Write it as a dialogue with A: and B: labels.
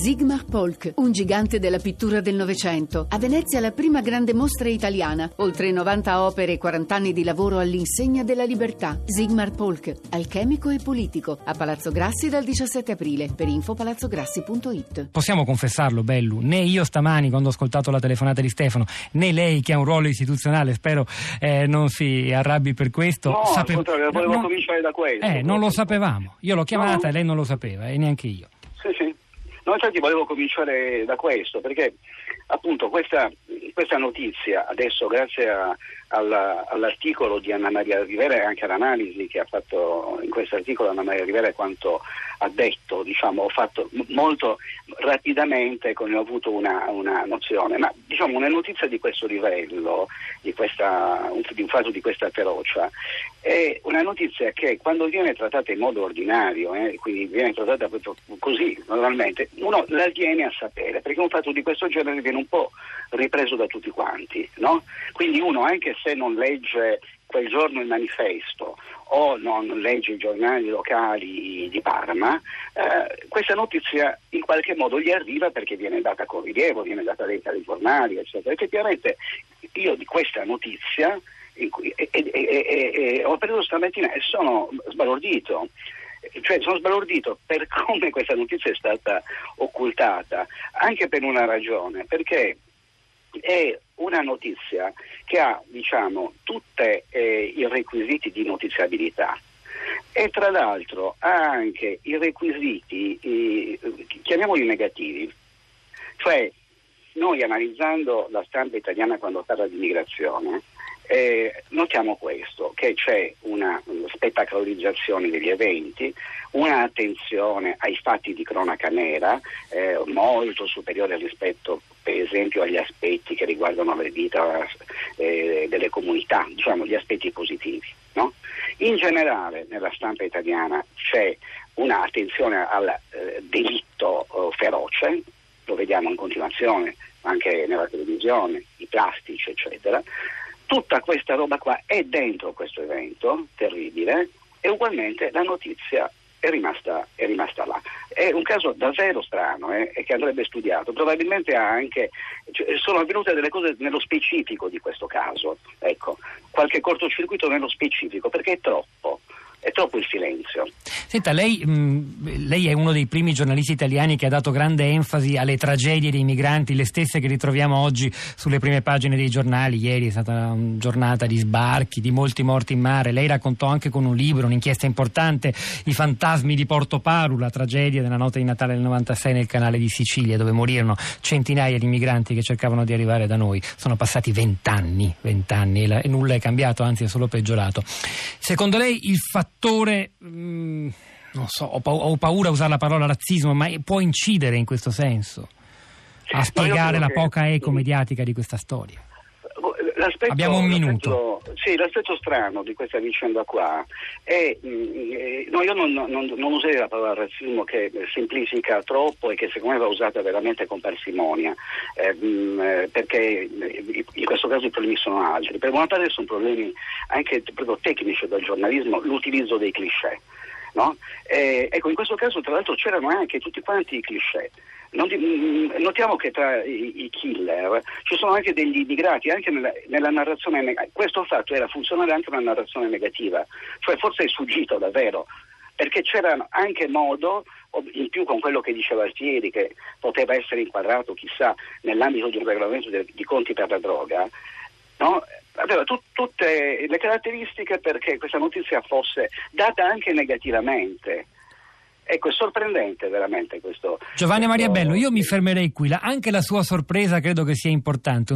A: Sigmar Polk, un gigante della pittura del Novecento. A Venezia la prima grande mostra italiana. Oltre 90 opere e 40 anni di lavoro all'insegna della libertà. Sigmar Polk, alchemico e politico. A Palazzo Grassi dal 17 aprile. Per info palazzograssi.it.
B: Possiamo confessarlo, Bellu, né io stamani quando ho ascoltato la telefonata di Stefano, né lei che ha un ruolo istituzionale, spero eh, non si arrabbi per questo.
C: No,
B: Sape-
C: volevo
B: no,
C: cominciare da questo.
B: Eh, non lo sapevamo. Io l'ho chiamata
C: No.
B: e lei non lo sapeva, e neanche io.
C: No, infatti volevo cominciare da questo, perché appunto questa, questa notizia, adesso grazie a- alla- all'articolo di Anna Maria Rivera e anche all'analisi che ha fatto in questo articolo Anna Maria Rivera quanto ha detto, diciamo, ho fatto molto rapidamente, ne ho avuto una, una nozione, ma diciamo una notizia di questo livello, di, questa, di un fatto di questa ferocia, è una notizia che quando viene trattata in modo ordinario, eh, quindi viene trattata così normalmente, uno la viene a sapere, perché un fatto di questo genere viene un po' ripreso da tutti quanti, no? Quindi uno anche se non legge quel giorno il manifesto o non legge i giornali locali di Parma, eh, questa notizia in qualche modo gli arriva perché viene data con rilievo, viene data dentro ai giornali, eccetera. Effettivamente io di questa notizia cui, e- e- e ho preso stamattina e sono sbalordito. Cioè sono sbalordito per come questa notizia è stata occultata, anche per una ragione, perché è una notizia che ha diciamo tutti i requisiti di notiziabilità. E tra l'altro ha anche i requisiti, eh, chiamiamoli negativi, cioè noi analizzando la stampa italiana quando parla di migrazione eh, notiamo questo, che c'è una spettacolarizzazione degli eventi, una attenzione ai fatti di cronaca nera eh, molto superiore rispetto per esempio agli aspetti che riguardano la vita eh, delle comunità, diciamo gli aspetti positivi. No? In generale nella stampa italiana c'è un'attenzione al eh, delitto eh, feroce, lo vediamo in continuazione anche nella televisione, i plastici eccetera. Tutta questa roba qua è dentro questo evento terribile e ugualmente la notizia è rimasta, è rimasta là. È un caso davvero strano eh, e che andrebbe studiato. Probabilmente anche, cioè, sono avvenute delle cose nello specifico di questo caso, ecco, qualche cortocircuito nello specifico perché è troppo. È troppo il silenzio.
B: Senta, lei, mh, lei è uno dei primi giornalisti italiani che ha dato grande enfasi alle tragedie dei migranti, le stesse che ritroviamo oggi sulle prime pagine dei giornali. Ieri è stata una giornata di sbarchi, di molti morti in mare. Lei raccontò anche con un libro, un'inchiesta importante, I fantasmi di Porto Paru, la tragedia della notte di Natale del 96 nel canale di Sicilia, dove morirono centinaia di migranti che cercavano di arrivare da noi. Sono passati vent'anni, vent'anni e, e nulla è cambiato, anzi è solo peggiorato. Secondo lei il fattore, mh, non so, ho, pau- ho paura a usare la parola razzismo, ma può incidere in questo senso a spiegare la poca eco mediatica di questa storia?
C: L'aspetto,
B: Abbiamo un
C: l'aspetto- sì, l'aspetto strano di questa vicenda qua è, mm, eh, no, io non, non- non userei la parola razzismo che semplifica troppo e che secondo me va usata veramente con parsimonia, eh, mm, eh, perché eh, in questo caso i problemi sono altri. Per buona parte sono problemi anche proprio tecnici del giornalismo, l'utilizzo dei cliché. No? Eh, ecco, in questo caso tra l'altro c'erano anche tutti quanti i cliché. Di- mm, notiamo che tra i, killer ci sono anche degli immigrati, anche nella, nella narrazione negativa. Questo fatto era funzionale anche nella narrazione negativa, cioè forse è sfuggito davvero, perché c'era anche modo, in più con quello che diceva Altieri, che poteva essere inquadrato chissà nell'ambito di un regolamento de- di conti per la droga, no? aveva tut- tutte le caratteristiche perché questa notizia fosse data anche negativamente. Ecco, è sorprendente veramente questo.
B: Giovanni Maria Bello, io mi fermerei qui. Anche la sua sorpresa credo che sia importante.